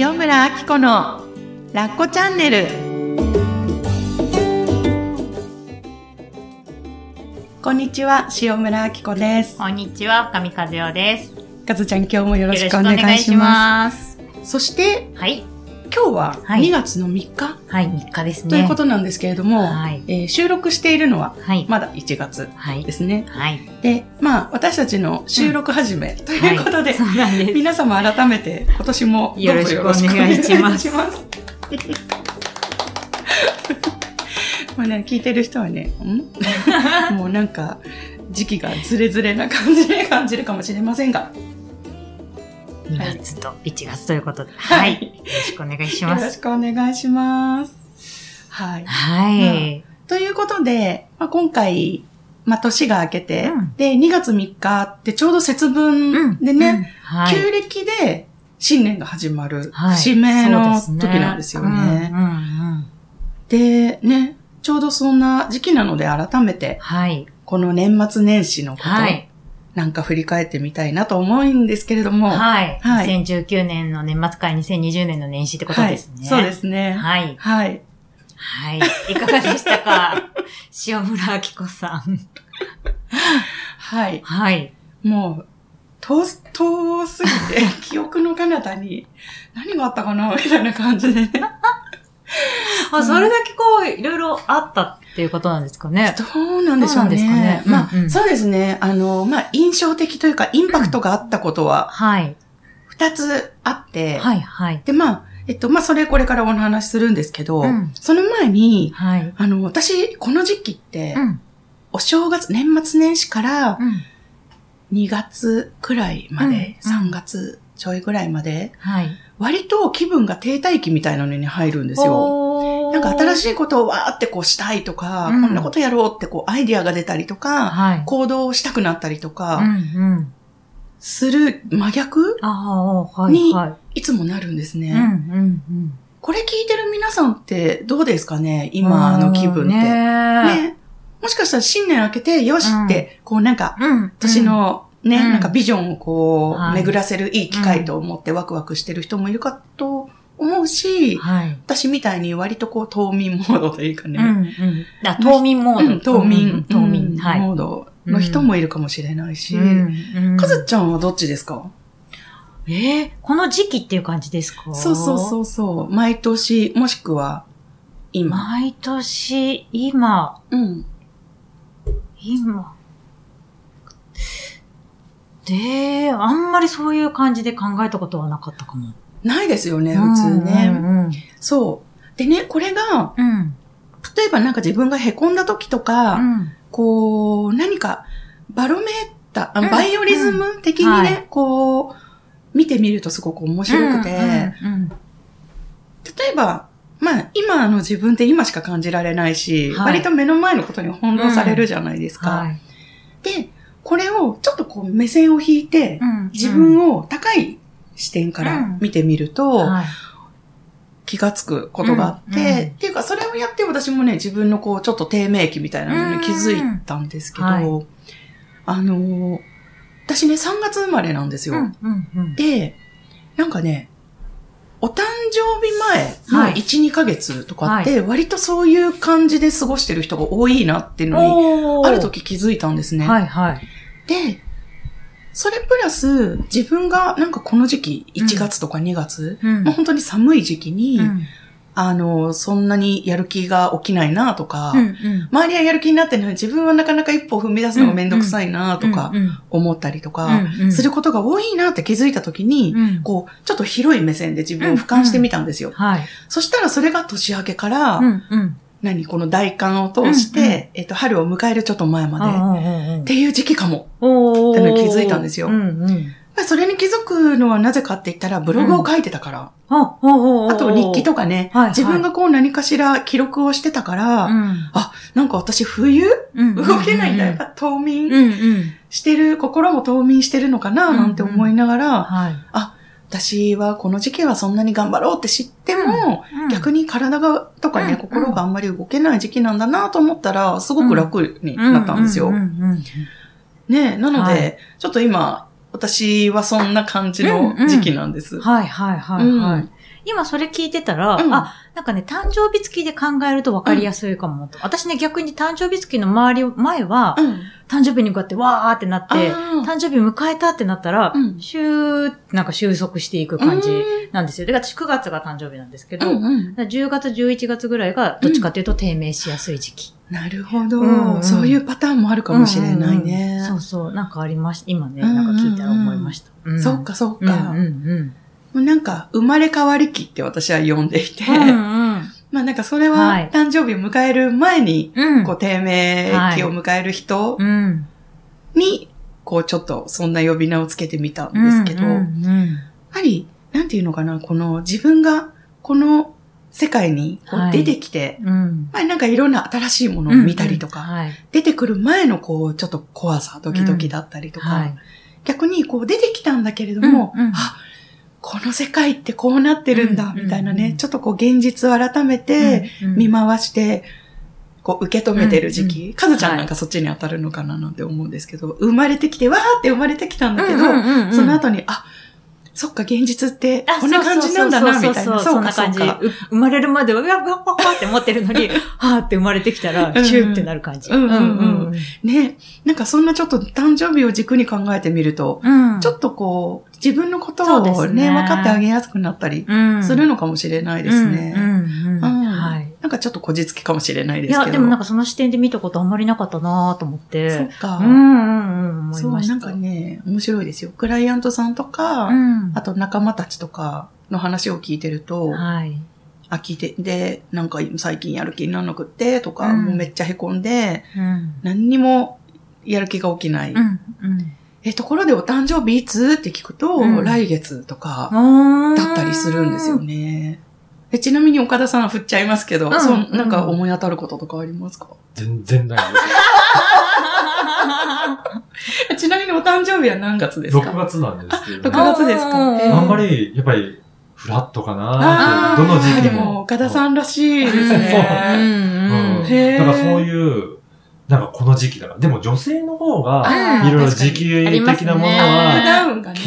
塩村あき子のラッコチャンネルこんにちは塩村あき子ですこんにちは、深見和代です。よかずちゃん今日もよろろしくお願いしますます。そしてはい。今日ははい2月の3日、はい、3日ですね。ということなんですけれども、はいえー収録しているのははい。まだ1月はいで。すねはい。でまあ私たちの収録始めということで、うなんです。皆様改めて今年もどうぞよろしくお願いします。まあ ね、聞いてる人はね、ん？もうなんか時期がズレズレな感じで感じるかもしれませんが、2月と1月ということで。ははいい。よろしくお願いします。よろしくお願いします。はい。はい。ということで、まあ、今回、まあ、年が明けて、うんで、2月3日ってちょうど節分でね、うん。はい。旧暦で新年が始まるはい節目の時なんですよね。うんうんうん。で、ね、ちょうどそんな時期なので改めて、はい。この年末年始のこと、はい。なんか振り返ってみたいなと思うんですけれども。はい。はい2019年の年末から2020年の年始ってことですね。そうですね。はい。はい。はい。いかがでしたか？塩村明子さん。はい。はい。もう、遠す、遠すぎて、記憶の彼方に何があったかな？みたいな感じでね。あ、それだけこう、いろいろあったっていうことなんですかね。どうなんでしょうね。どうですかねまあ、うんうんそうですね。あの、まあ、印象的というか、インパクトがあったことははい。二つあって、はい、はい。で、まあ、えっと、まあ、それこれからお話しするんですけど、うんその前に、はい。あの、私、この時期って、うん。お正月、年末年始からうん。2月くらいまで、うんうん3月ちょいぐらいまで、はい。割と気分が停滞期みたいなのに入るんですよ。なんか新しい。いことをわーってこうしたいとか、うんこんなことやろうってこうアイディアが出たりとか、はい。行動したくなったりとうか、ん、うん。する真逆にはいつもなるんですね。これ聞いてる皆さんってどうですかね？今の気分って。ねね。もしかしたら新年明けて、よしって、こうなんか、うん。年のね、うんなんかビジョンをこう、はい巡らせるいい機会と思ってワクワクしてる人もいるかと思うし、はい。私みたいに割とこう冬眠モードというかね、うん、うん。あ、冬眠モうんード。冬眠、うん冬眠。うんはい。モードの人もいるかもしれないし、うんかずちゃんはどっちですか、えーこの時期っていう感じですか？そうそうそうそう。毎年、もしくは今。毎年、今、うん。今。で、あんまりそういう感じで考えたことはなかったかも。ないですよね、普通ね。うん。そう。でね、これが、うん。例えばなんか自分が凹んだ時とか、うん。こう、何か、バロメーター、バイオリズム的にね、はいこう、見てみるとすごく面白くて、うん。例えば、まあ、今の自分って今しか感じられないし、はい割と目の前のことに翻弄されるじゃないですか。はい。で、これをちょっとこう目線を引いて、うん自分を高い視点から見てみると、はい。気がつくことがあって、っていうかそれをやって私もね、自分のこうちょっと低迷期みたいなのに気づいたんですけど、うんあのー私ね、3月生まれなんですよ。で、なんかね、お誕生日前のはい。1、2ヶ月とかって、割とそういう感じで過ごしてる人が多いなっていうのに、ある時気づいたんですね。はいはい。で、それプラス、自分がなんかこの時期、1月とか2月、うんまあ本当に寒い時期に、うん。あの、そんなにやる気が起きないなとか、うん。うん。周りはやる気になってるのに自分はなかなか一歩踏み出すのがめんどくさいなとか思ったりとか、することが多いなって気づいた時に、うんこう、ちょっと広い目線で自分を俯瞰してみたんですよ。はい。そしたらそれが年明けから、うん。うん。何、この大寒を通して、うんうんえっと、春を迎えるちょっと前まで、あっていう時期かも。おってのに気づいたんですようんうん。まあそれに気づくのはなぜかって言ったら、ブログを書いてたから。あ、おおあと日記とかね、はいはい自分がこう何かしら記録をしてたから、うん。あ、なんか私冬？うん動けないんだ。やっぱ冬うん眠うん。してる、心も冬眠してるのかな？なんて思いながら、はい。私はこの時期はそんなに頑張ろうって知っても、逆にに体がとかね、うん心があんまり動けない時期なんだなと思ったら、すごく楽になったんですよ。うんうんねなので、はい。ちょっと今、私はそんな感じの時期なんです。はいはいはいはい。うん今それ聞いてたら、うんあ、なんかね、誕生日付きで考えると分かりやすいかもと。私ね、逆に誕生日付きの周り、前は、うん。誕生日に向かってわーってなって、誕生日迎えたってなったら、うんシューなんか収束していく感じうんなんですよ。で、私9月が誕生日なんですけうど、んうん。だから10月、11月ぐらいがどっちかっていうと低迷しやすい時期。なるほど、うんうんそういうパターンもあるかもしれないうんうんね。うんそうそう。なんかありました。今ね、うんうんうんなんか聞いたら思いました。うんそうか、そううんうか。んなんか、生まれ変わり期って私は呼んでいて、うん。うんうん。まあなんかそれははい誕生日を迎える前に、うん。こう低迷期を迎える人うん。に、こうちょっとそんな呼び名をつけてみたんですけど、うんうやんはり、なんていうのかな、この自分がこの世界に出てきて、うん。うん。まあなんかいろんな新しいものを見たりとか、はい。出てくる前のこうちょっと怖さ、ドキドキだったりとか、はい。逆にこう出てきたんだけれども、うんうんあ、この世界ってこうなってるんだ、うんみたいなね、うん。ちょっとこう現実を改めてうん見回して、こう受け止めてる時期、うんかずちゃんなんかそっちに当たるのかななんて思うんですけど、生まれてきて、わーって生まれてきたんだけど、その後に、あ、そっか、現実ってあこんな感じなんだな、みたいな。そうんな感じ。生まれるまでは、うわ、うわ、うわって思ってるのに、はーって生まれてきたら、うんチューってなる感じ。うんうんうんね、なんかそんなちょっと誕生日を軸に考えてみると、うん。ちょっとこう、自分のことをね、ね分かってあげやすくなったりうんするのかもしれないですね。なんかちょっとこじつけかもしれないでいや、すけど。でもなんかその視点で見たことあんまりなかったなと思って。そうか。うんうんうん、思いそう、ました。なんかね、面白いですよ。クライアントさんとか、うん。あと仲間たちとかの話を聞いてると、はい。あ、聞いて、で、なんか最近やる気にならなくって、とか、うんもうめっちゃ凹んで、うん。何にもやる気が起きない。うん。うん。え、ところでお誕生日いつ？って聞くと、うん来月とか、だだったりするんですよ。ね。えちなみに岡田さん振っちゃいますけど、うん。そんなんか思い当たることとかありますか、全然ないです。ちなみにお誕生日は何月ですか？6月なんですけれど6も、月ですか？あんまり、やっぱり、フラットかあなーって、どの時期でも。も、岡田さんらしいですうん。ね。う。ん。うんへーなんかそういう、なんかこの時期だから。でも女性の方が、いろいろ時期的なものは、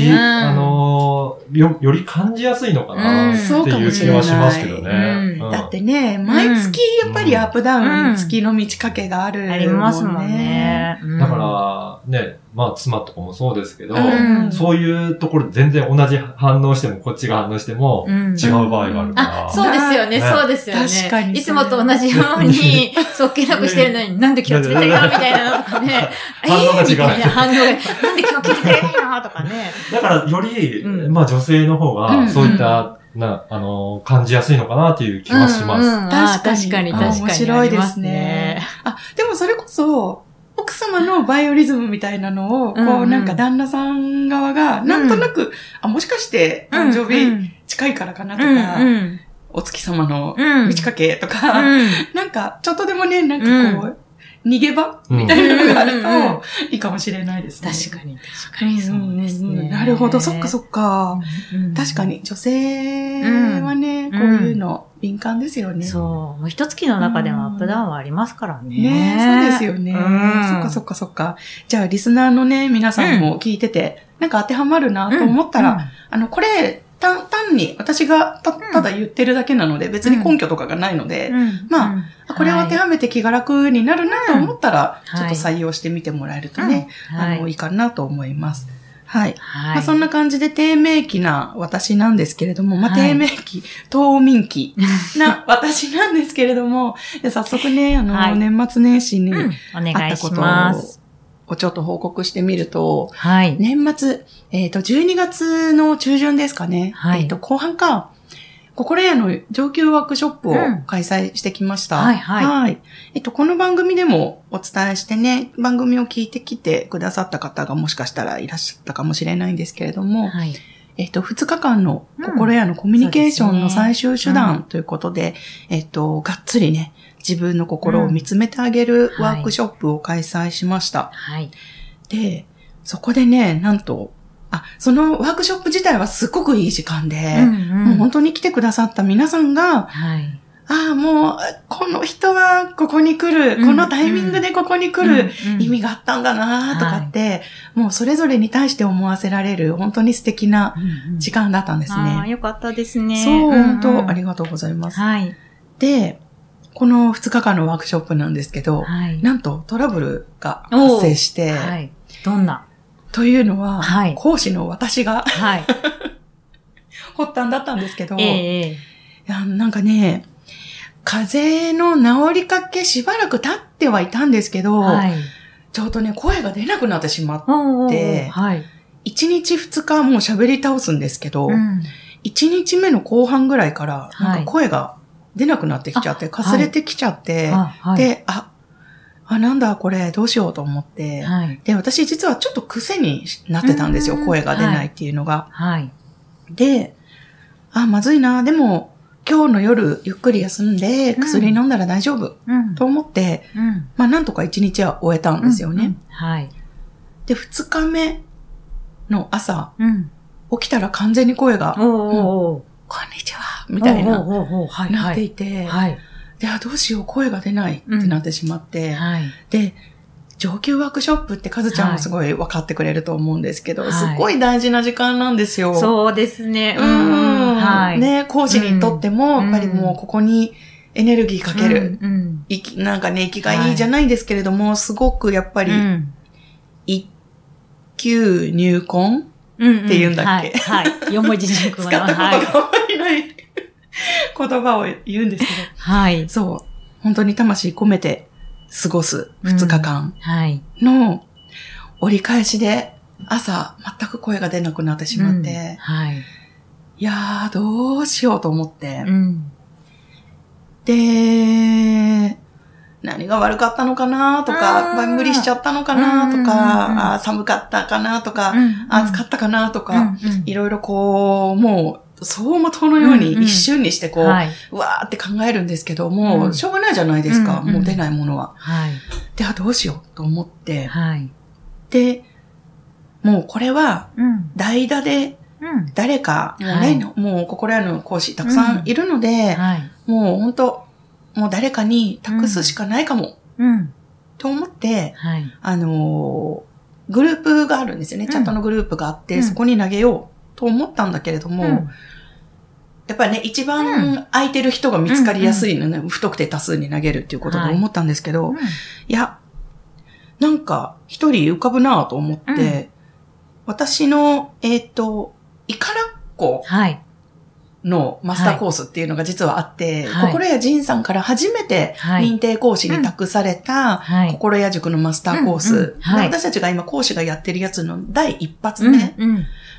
ね。あのーよ、より感じやすいのかなうんっていう気はしますけどね。だってね、毎月やっぱりアップダウン、月の満ち欠けがあるもんね。ありますもんね。うん。だから、ね、まあ妻とかもそうですけど、うん。そういうところで全然同じ反応しても、こっちが反応しても、うん。違う場合があるから。あ、そうですよね、ね。そうですよね。確かにいつもと同じように、そっけなくしてるのに、なんで気をつけてるのみたいなのとかね。反応が違う。えーみたいな反応が、なんで気をつけてくれないのとかね。だから、より、うん。まあ女性の方うん。が、そういった、な、あの、感じやすいのかなっていう気はします。うんうん確かに、あ確かに。面白いですね。あ、でもそれこそ、奥様のバイオリズムみたいなのを、こうんううん。なんか旦那さん側が、なんとなく、あ、もしかして誕生日近いからかなとうんか、うん。お月様のうん。満ち欠けとか、うん。なんか、ちょっとでもね、なんかこう、逃げ場？みたいなのがあると、いいかもしれないですね。確かに、確かに、そうですね。なるほど、そっかそっか。うん確かに、女性はね、んこういうの敏感ですよね。そう。もう一月の中でもアップダウンはありますからね。ねそうですよね。うんそっかそっかそっか。じゃあ、リスナーのね、皆さんも聞いてて、なんか当てはまるなと思ったら、あの、これ、単単に私がたただ言ってるだけなので、別に根拠とかがないので、うん、まああこれを当てはめて気が楽になるなと思ったら、うん。ちょっと採用してみてもらえるとね、はい、あの、いいかなと思います。はい。はい。まあ、そんな感じで低迷期な私なんですけれども、まあ、はい。低迷期、冬眠期な私なんですけれども、で早速ね、あの、はい。年末年始にあ願いしったことます。をちょっと報告してみると、はい。年末、えっ、と、12月の中旬ですかね。はいえっ、と、後半か。心屋の上級ワークショップをうん開催してきました。はいはいえっと、この番組でもお伝えしてね、番組を聞いてきてくださった方がもしかしたらいらっしゃったかもしれないんですけれども、はい。えっと、2日間のうん心屋のコミュニケーションの最終手段ということで、えっと、がっつりね、自分の心を見つめてあげるワークショップを開催しました。はい。で、そこでね、なんと、あ、そのワークショップ自体はすごくいい時間で、うんうんもう本当に来てくださった皆さんが、はい。ああ、もう、この人はここに来る、うんこのタイミングでここに来る意味ががあったんだなとかって、もうそれぞれに対して思わせられる、本当に素敵な時間だったんですああ、ね。よかったですね。そう、ん本ん当、ありがとうございます。はい。で、この2日間のワークショップなんですけど、はい。なんとトラブルが発生して、はい。どんな？というのは、はい講師の私がはい。発端だったんですけど、ええええいやなんかね、風邪の治りかけしばらく経ってはいたんですけど、はい。ちょっとね、声が出なくなってしまって、おうおうおうではい。1日2日もう喋り倒すんですけど、うん1日目の後半ぐらいから、はいなんか声が出なくなってきちゃって、あかすれてきちゃって、あはい。で、あ、あ、なんだこれ、どうしようと思って、はい。で、私実はちょっと癖になってたんですよ、うん声が出ないっていうのが。はい。で、あ、まずいな、でも、今日の夜ゆっくり休んでうん薬飲んだら大丈夫、うんと思って、うん。まあなんとか一日は終えたんですよね。うんうんはい。で、二日目の朝、うん。起きたら完全に声が、おうおうおうこんにちはみたいな。なっていいて、はい。で、あ、どうしよう、声が出ないってなってしまって、はい。で、上級ワークショップってカズちゃんもすごい分かってくれると思うんですけど、はいすごい大事な時間なんですよ。そうですね。ううんん。はい。ね、講師にとっても、うんやっぱりもうここにエネルギーかける。うん。なんかね、生きがいいじゃないですけれども、すごくやっぱり、うん一級入婚うんって言うんだっけ？はい。はい。四文字熟語 使ったことがあまりない 言葉を言うんですけはいど、。そう。本当に魂込めて過ごす2日間はい。の折り返しで朝全く声が出なくなってしまって、うんはい。いやーどうしようと思って、うん。で、何が悪かったのかなとか、無理しちゃったのかなとうんうんうんうんか、あー寒かったかなとか、暑かったかなとか、いろいろこう、もう、走馬灯のように一瞬にしてこう、はい。うわーって考えるんですけど、もううんしょうがないじゃないですか、うんうんもう出ないものは。はい。で、あ、どうしようと思って、はい。で、もうこれはうん。代打でうん。誰か、もうね、はいもう心屋の講師たくさんいるので、はい。もう本当もう誰かに託すしかないかも、うん。と思って、はい。あのーグループがあるんですよね。うんチャットのグループがあって、うんそこに投げようと思ったんだけれども、うん。やっぱりね、一番空いてる人が見つかりやすいのね、不特定多数に投げるっていうことで思ったんですけど、い、や、なんか一人浮かぶなと思って、うん。私の、えっ、と、イカラッコはい。のマスターコースっていうのが実はあって、はい。心屋仁さんから初めてはい。認定講師に託された、はい。心屋塾のマスターコース、私たちが今講師がやってるやつの第一発うん目うん。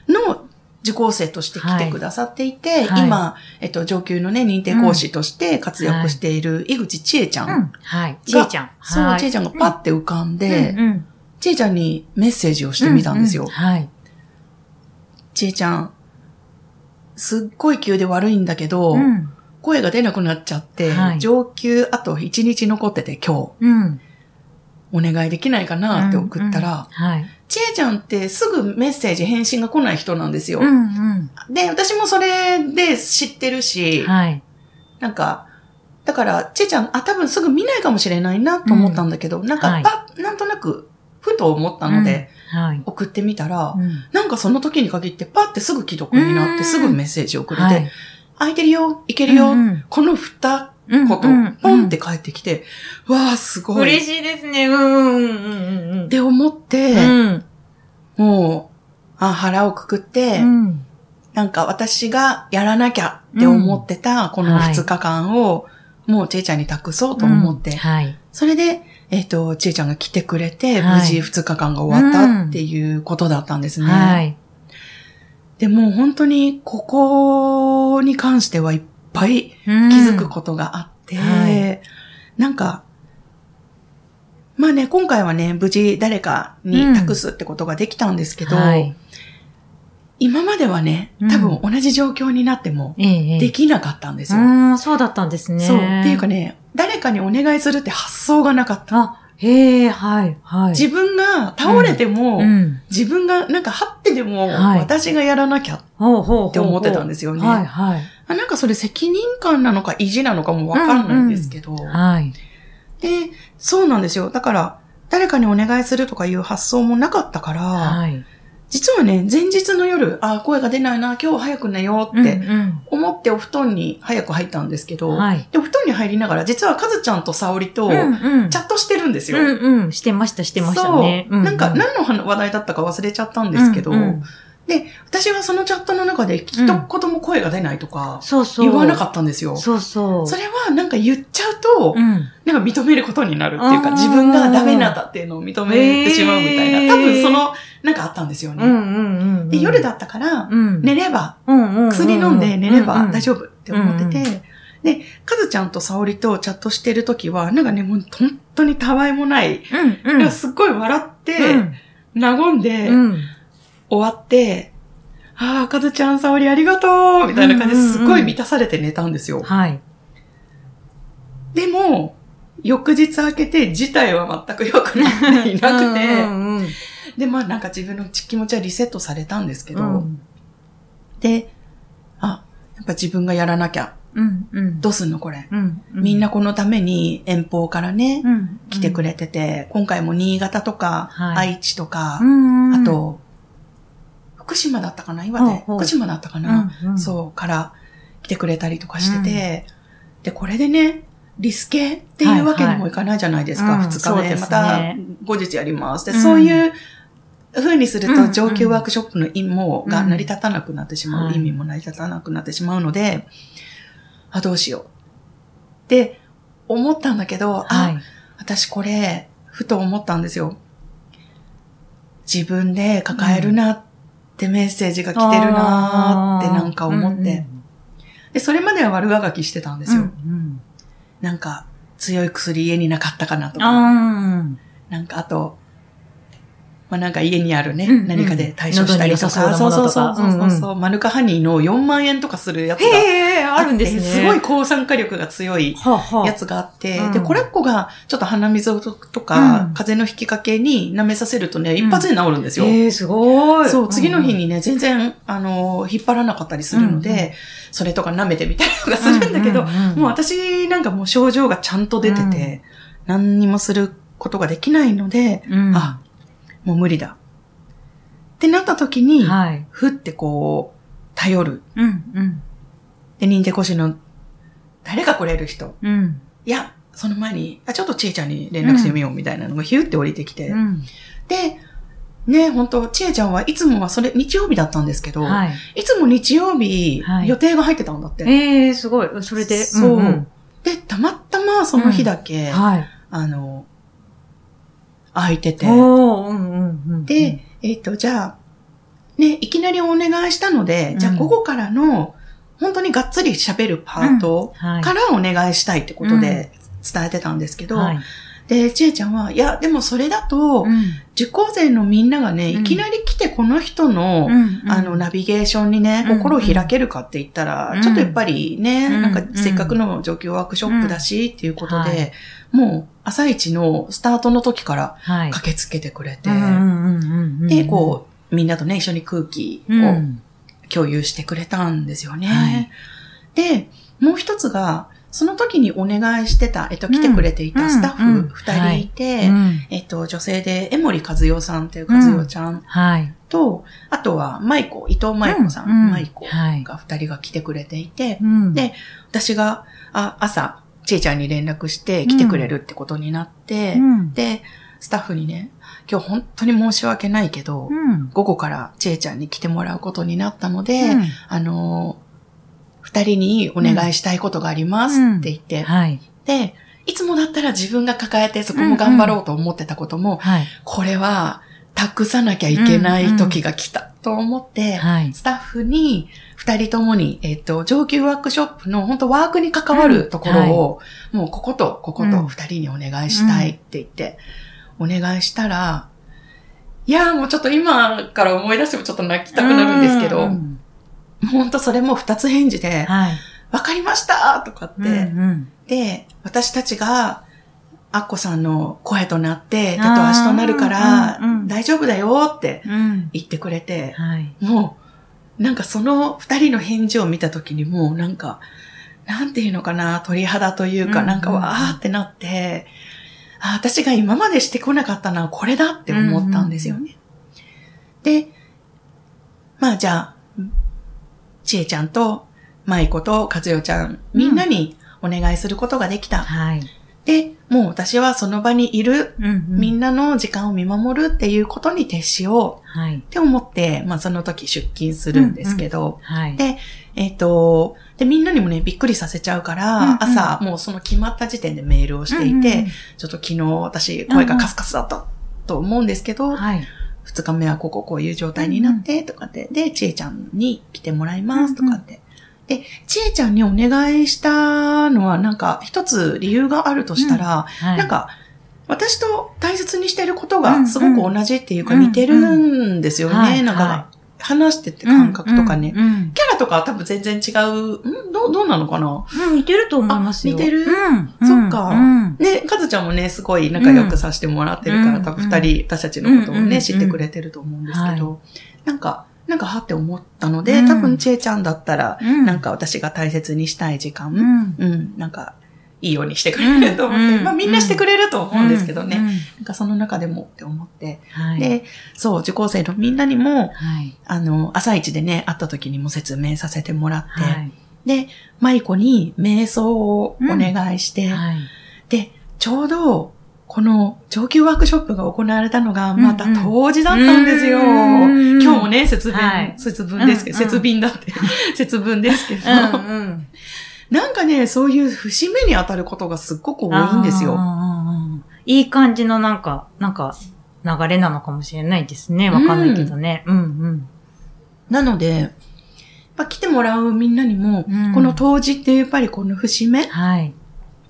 の受講生として来てくださっていて、はい今、えっと、上級のね、認定講師として活躍している井口千恵ちゃん。うん。はい。ちえちゃん。そう、はい千恵ちゃんがパッて浮かんで、千恵ちゃんにメッセージをしてみたんですよ。ううはい。千恵ちゃん、すっごい急で悪いんだけど、うん。声が出なくなっちゃって、はい上級あと1日残ってて今うん。日お願いできないかなって送ったら、はい。ちえちゃんってすぐメッセージ返信が来ない人なんですよ。うんうん。で、私もそれで知ってるし、はい。なんか、だから、ちえちゃん、あ、多分すぐ見ないかもしれないなと思ったんだけど、なんか、はいなんとなく、ふと思ったので、はい。送ってみたら、うんなんかその時に限って、パッてすぐ既読になって、うんすぐメッセージをくれて、はい。空いてるよ、いけるよ、うんうんこの二うんこと、うんポンって返ってきて、わあ、すごい。嬉しいですね。うんうんうんうん。って思って、うん。もう、あ、腹をくくって、うん。なんか私がやらなきゃって思ってたこの2日間を、もうちえちゃんに託そうと思って、はい。そそれで、えっ、と、ちえちゃんが来てくれて、はい無事2日間が終わったっていうことだったんですね。はい。でもう本当にここに関してはいっぱい気気づくことがあって、はいなんか、まあね、今回はね、無事誰かに託すってことができたんですけど、はい。今まではね、多分同じ状況になっても。できなかったんですよ。うん、そうだったんですね。そう。っていうかね、誰かにお願いするって発想がなかった。あ、へえ、はい、はい。自分が倒れても、うん。自分がなんか張ってでも、はい私がやらなきゃ。って思ってたんですよねはい、はい。あなんかそれ責任感なのか意地なのかもわかんないんですけど。はい。で、そうなんですよ。だから、誰かにお願いするとかいう発想もなかったから、はい。実はね、前日の夜、あ、声が出ないな、今日早く寝ようってうん思ってお布団に早く入ったんですけど、はいでお布団に入りながら、実はカズちゃんと沙織とうん。うんうん。チャットしてるんですよ。うんうん。してました、してましたね。そう。なんか、何の話題だったか忘れちゃったんですけど、うんうんで、私はそのチャットの中で一言も声が出ないとか、そうそう。言わなかったんですよ。そうそう。それはなんか言っちゃうと、うん。なんか認めることになるっていうか、自分がダメなんだっていうのを認めてしまうみたいな。多分その、なんかあったんですよね。うんうんうん。で、夜だったから、うん。寝れば、うんうんうん。薬飲んで寝れば大丈丈夫って思ってて、うんうで、かずちゃんと沙織とチャットしてるときは、なんかね、もう本当にたわいもない、夫。うんうん。すっごい笑って、うん和んで、うん。終わって、ああ、かずちゃん、沙織ありがとうみたいな感じですっごい満たされて寝たんですよ。はい。でも、翌日明けて事態は全く良くなっていなくて、うんうんで、まあなんか自分の気持ちはリセットされたんですけど、うん。で、あ、やっぱ自分がやらなきゃ。うんうん。どうすんのこれ。うん。みんなこのために遠方からね、うん。来てくれてて、今回も新潟とか、はい愛知とか、うん。あと、福島だったかな？岩手。ほうほう福島だったかうん、な、うん。そう、から来てくれたりとかしてて、で、これでね、リスケっていうわけにもいかないじゃないですか、はいはい二日目、ね。また後日やります。で、うん。そういう風にするうんと上級ワークショップの意味も、がうん成り立たなくなってしまう、はい意味も成り立たなくなってしまうので、あ、どうしよう。って思ったんだけど、はあ、い。私これ、ふと思ったんですよ。自分で抱えるなってメッセージが来てるなってなんか思って。で、それまでは悪あがきしてたんですよ。うん。なんか、強い薬家になかったかなとうか、ん。なんかあと、まあなんか家にあるね、うんうん。何かで対処したりとか、そうなものとか。そうそうそうそう、マヌカハニーの4万円とかするやつがあるんですね。すごい抗酸化力が強いはあはあやつがあって、うんで、これっこがちょっと鼻水とか、うん風邪の引きかけに舐めさせるとね、一発で治るんですよ。ええ、すごい。そう、次の日にね、全然、あの、引っ張らなかったりするので、うんうんそれとか舐めてみたりとかするんだけど、うんうんうんもう私なんかもう症状がちゃんと出てて、何にもすることができないので、うん、あ、もう無理だ。ってなった時に、はい。ふってこう、頼る。うん、うん、で、認定講師の誰か来れる人？うん。いや、その前に、あ、ちょっとちえちゃんに連絡してみようみたいなのがヒューって降りてきて。うん。で、ね、本当ちえちゃんはいつもはそれ、日曜日だったんですけど、はい。いつも日曜日、はい予定が入ってたんだって。ええ、すごい。それで。そう、んんで、たまたまその日だけ、はい。あの、空いてて。うん、うん、うん。で、えっ、と、じゃあ、ね、いきなりお願いしたので、うんじゃあ午後からの、本当にがっつり喋るパートはい。からお願いしたいってことで伝えてたんですけど、はい。で、ちえちゃんは、いや、でもそれだと、うん。受講生のみんながね、うん。いきなり来てこの人の、うん。あの、ナビゲーションにね、うん。心を開けるかって言ったら、うん。ちょっとやっぱりね、うん。なんかせっかくの上級ワークショップだし、っていうことで、はい。もう朝一のスタートの時からはい。駆けつけてくれて、で、こう、みんなとね、一緒に空気うん、を共有してくれたんですよね。はい。で、もう一つが、その時にお願いしてた、えっと、来てくれていたスタッうんうん。フ二人いて、うん。えっと、女性で、江森和代さんっていう和代ちゃんはい。と、あとは、舞子、伊藤舞子さん、うん。うん。舞子はい。が二人が来てくれていて、うん。で私が、あ、朝、ちえちゃんに連絡して来てくれるってことになって、うん。で、スタッフにね、今日本当に申し訳ないけど、うん。午後からちえちゃんに来てもらうことになったので、うん。あのー二人にお願いしたいことがありますって言って、はい。で、いつもだったら自分が抱えてそこも頑張ろうと思ってたことも、はい。これは託さなきゃいけない時が来たと思って、はい。スタッフに二人ともに、えっ、と、上級ワークショップの本当ワークに関わるところを、もうこことここと二人にお願いしたいって言って、お願いしたら、いやーもうちょっと今から思い出してもちょっと泣きたくなるんですけど、うん本当それも二つ返事で、はい。わかりましたとかって、うんうんで、私たちが、アッコさんの声となって、手と足となるからうんうんうん、大丈夫だよってうん。言ってくれて、はい。もう、なんかその二人の返事を見たときにもうなんか、なんていうのかな、鳥肌というか、うんなんかわーってなって、あ私が今までしてこなかったのはこれだって思ったんですよね。で、まあじゃあ、ちえちゃんと、まいこと、かずよちゃん、みんなにお願いすることができた。はい。で、もう私はその場にいる、うんうんみんなの時間を見守るっていうことに徹しようはい。って思って、まあその時出勤するんですけど、はい。で、えっ、と、で、みんなにもね、びっくりさせちゃうから、うんうん。朝、もうその決まった時点でメールをしていて、うんうん。ちょっと昨日私、声がカスカスだったと思うんですけど、はい。二日目はこここういう状態になって、とかって、で、ちえちゃんに来てもらいます、とかって。で、ちえちゃんにお願いしたのは、なんか、一つ理由があるとしたら、はい。なんか、私と大切にしてることうんうん。がすごく同じっていうかうん似てるんですよね。はい。なんか、は話してて感覚とかね。うんうんキャラとかは多分全然違う。ん？どう、どうなのかな？うん、似てると思いますよ。あ似てる？うん。そっか。うん。ね、かずちゃんもね、すごい仲良くさせてもらってるから、うん多分二人、私たちのことをね、うん知ってくれてると思うんですけど、なんか、なんかはって思ったので、うん。多分ちえちゃんだったら、うん。なんか私が大切にしたい時間、うん。うん、なんか、いいようにしてくれると思って、うんまあみんなしてくれると思うんですけどね。うん。なんかその中でもって思って。はい。で、そう、受講生のみんなにも、はい。あの、朝一でね、会った時にも説明させてもらって、はい。で、舞子に瞑想をお願いして、はい。で、ちょうど、この上級ワークショップが行われたのが、またうんうん当時だったんですよ。うん今日もね、節分、はい 節分ですけど、うんうん節分だって、節分ですけど、うんうん。なんかね、そういう節目に当たることがすっごく多いんですよ。よ。いい感じのなんか、なんか、流れなのかもしれないですね。わかんないけどね。うんうん。なので、やっぱ来てもらうみんなにも、うんこの当時ってやっぱりこの節目はい。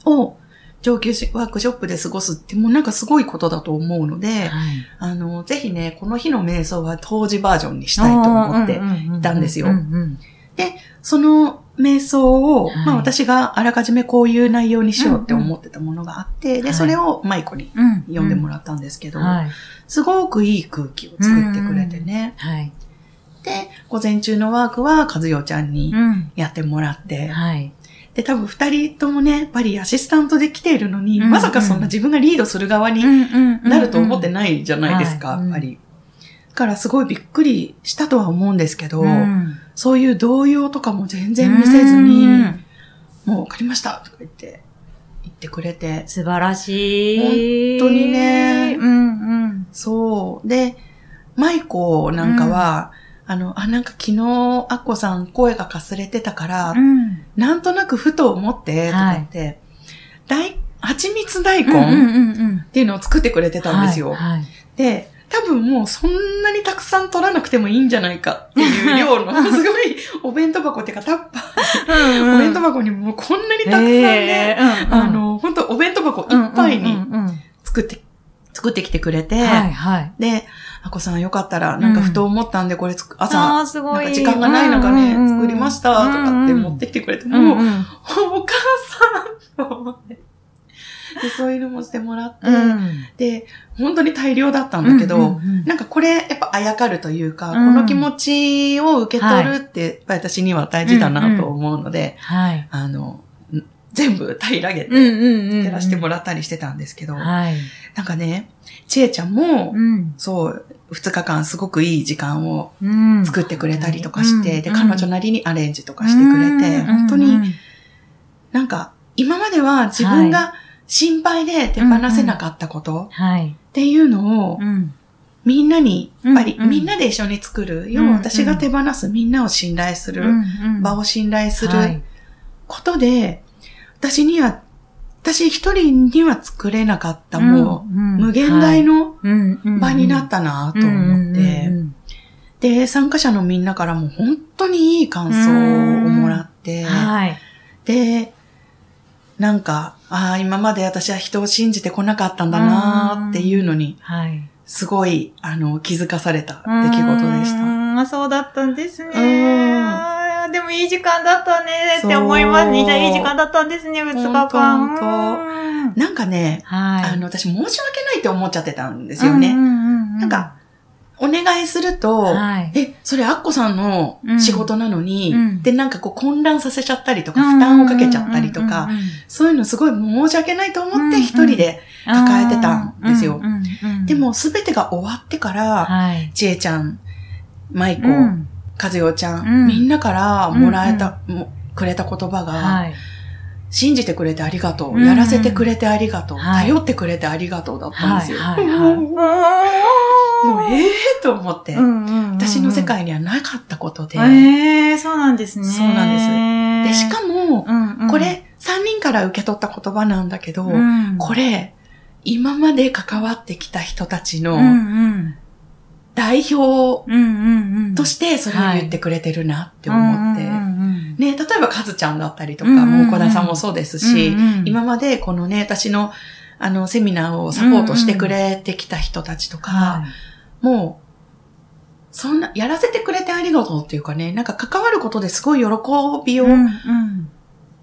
を上級ワークショップで過ごすってもうなんかすごいことだと思うので、はい。あの、ぜひね、この日の瞑想は当時バージョンにしたいと思って、いたんですようんうんその瞑想を、はいまあ私があらかじめこういう内容にしようって思ってたものがあって、で、はいそれをマイコにうん。読んでもらったんですけど、はい。すごくいい空気を作ってくれてね。はい。で、午前中のワークは和代ちゃんにうん。やってもらって、はい。で、多分二人ともね、やっぱりアシスタントで来ているのに、うんまさかそんな自分がリードする側になると思ってないじゃないですか、はいやっぱり。だからすごいびっくりしたとは思うんですけど、うんそういう動揺とかも全然見せずに、うんもう分かりましたとか言って、言ってくれて、素晴らしい。本当にねうんうん。そう。で、舞子なんかは、あの、あ、なんか昨日、アッコさん声がかすれてたから、うん。なんとなくふと思って、とか言って、大、蜂蜜大根うんうんうんっていうのを作ってくれてたんですよ。はいはいで、多分もうそんなにたくさん取らなくてもいいんじゃないかっていう量の、すごいお弁当箱っていうかタッパー、お弁当箱にもうこんなにたくさんね、えーあ、の、本当お弁当箱いっぱいにうんうんうん作って、作ってきてくれて、はいはい。で、あこさんよかったら、なんかふと思ったんでこれつく、朝、あーすごい。なんか時間がない中ね、うんうんうん作りましたとかって持ってきてくれて、もう、うんうん。お母さんと思ってで、そういうのもしてもらって、うんで、本当に大量だったんだけど、うんうんうんなんかこれ、やっぱあやかるというか、うんこの気持ちを受け取るって、やっぱり私には大事だなと思うので、はい。あの、ん全部平らげうんて、うんうん。やらせてもらったりしてたんですけど、はい。なんかね、ちえちゃんも、うん。そう、二日間すごくいい時間をうん。作ってくれたりとかして、で、うんうん彼女なりにアレンジとかしてくれて、うん本当に、うんうんなんか、今までは自分が心配で手放せなかったことはい。っていうのを、うん。みんなに、やっぱりみんなで一緒に作る、要は私が手放す。みんなを信頼する、場を信頼すはい。ることで、私には、私一人には作れなかったもう、無限大のはい。場になったなと思って、で、参加者のみんなからも本当にいい感想をもらって、はい。で、なんか、ああ、今まで私は人を信じてこなかったんだなっていうのに、はい。すごい、あの、気づかされた出来事でした。た。そうだったんですね。でもいい時間だったねって思います。そういい時間だったんですね、2日間。なんかね、はい。あの、私申し訳ないって思っちゃってたんですよね。うんうんうんうんなん、か、お願いすると、はい。え、それアッコさんの仕事なのに、うん。で、なんかこう混乱させちゃったりとか、負担をかけちゃったりとか、そういうのすごい申し訳ないと思って一人で、抱えてたんですよ。で、もすべてが終わってから、はい。ちえちゃん、まいこ、うん。かずよちゃん、うん。みんなからもらえた、もくれた言葉が、はい。信じてくれてありがとう、うんやらせてくれてありがとう、はい。頼ってくれてありがとうだったんですよ。はいはいはいもうええー、と思って、うんうんうん私の世界にはなかったことで、ええそうなんですね。そうなんです。で、しかも、うんうん。こ、れ3人から受け取った言葉なんだけど、うん。これ、今まで関わってきた人たちの代表としてそれを言ってくれてるなって思って、うんうんうんね、例えばカズちゃんだったりとか、うんうんうん。もう岡田さんもそうですし、うんうん。今までこのね、私のあのセミナーをサポートしてくれてきた人たちとか、はい。もう、そんな、やらせてくれてありがとうっていうかね、なんか関わることですごい喜びをうんうん。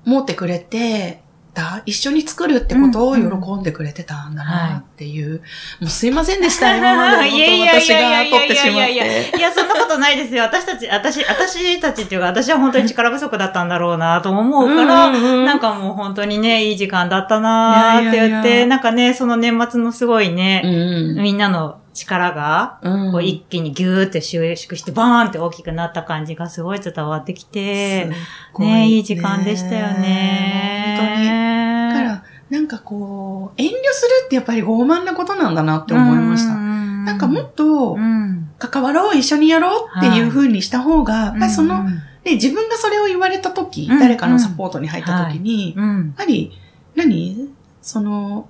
持ってくれてた、一緒に作るってことを喜んでくれてたんだなっていう、もうすいませんでした、今までいやいや本当私いやいやいや。が取ってしまっいやいやて。いや、そんなことないですよ。私たち、私、私たちっていうか、私は本当に力不足だったんだろうなと思うから、うんうんうん。なんかもう本当にね、いい時間だったなーって言って、いやいやいや。なんかね、その年末のすごいね、うん。みんなの力が、うん。こう一気にギューって収縮して、バーンって大きくなった感じがすごい伝わってきて、すっごね、いい時間でしたよね。本当に。だから、なんかこう、遠慮するってやっぱり傲慢なことなんだなって思いました。ななんかもっとう、ん、関わろう、一緒にやろうっていう風にした方が、やっぱりその、うん。ね、自分がそれを言われた時、うん。誰かのサポートに入った時に、やっうん、ぱり、何？その、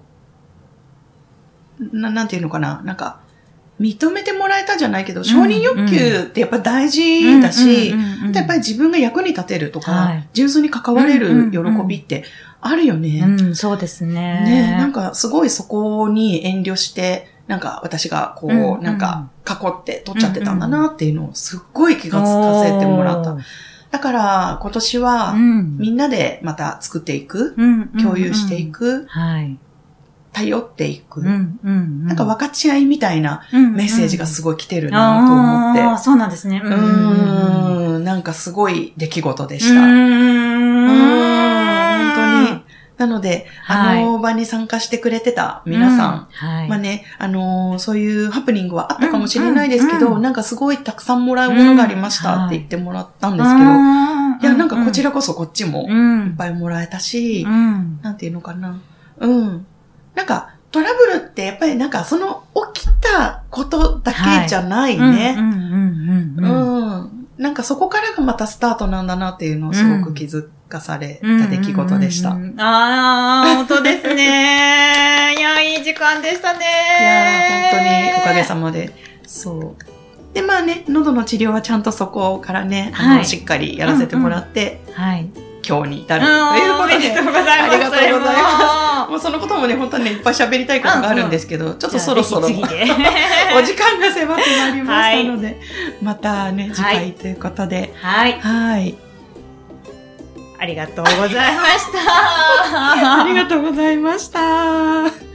な、なんていうのかな？なんか、認めてもらえたじゃないけど、承認欲求ってやっぱ大事だし、やっぱり自分が役に立てるとか、はい純粋に関われる喜びってあるよね。うん、そうですね。ね、なんかすごいそこに遠慮して、なんか私がこう、うんうんなんか囲って取っちゃってたんだなっていうのをすっごい気がつかせてもらった。だから今年はうんみんなでまた作っていく、うん共有してい。く、はい。頼っていく、うん、うん。なんか分かち合いみたいなうんメッセージがすごい来てるなと思って。あーそうなんですね。うーん、なんかすごい出来事でした。本当に。なので、はいあの場に参加してくれてた皆さん、うんはい。まあね、あのーそういうハプニングはあったかもしれないですけど、うんうんなんかすごいたくさんもらうものがありましたうんって言ってもらったんですけど、いや、なんかこちらこそこっちもうん、いっぱいもらえたし、うん。なんていうのかな。うん。なんか、トラブルってやっぱりなんかその起きたことだけじゃないね。うん、うん、うん、うん。うん。なんかそこからがまたスタートなんだなっていうのをすごく気づかされた出来事でした。うんうんうんああ、本当ですね。いや、いい時間でしたね。いやー、本当におかげさまで。そう。で、まあね、喉の治療はちゃんとそこからね、あのはいしっかりやらせてもらって、はい。今日に至るうんということでおめでとう、ございます。ありがとうございますす。もうそのこともね、本当にね、いっぱい喋りたいことがあるんですけど、ちょっとそろそろ お時。間が迫ってまいりましたので、またね、次はい回ということで、はい。はい。ありがとうございました。ありがとうございました。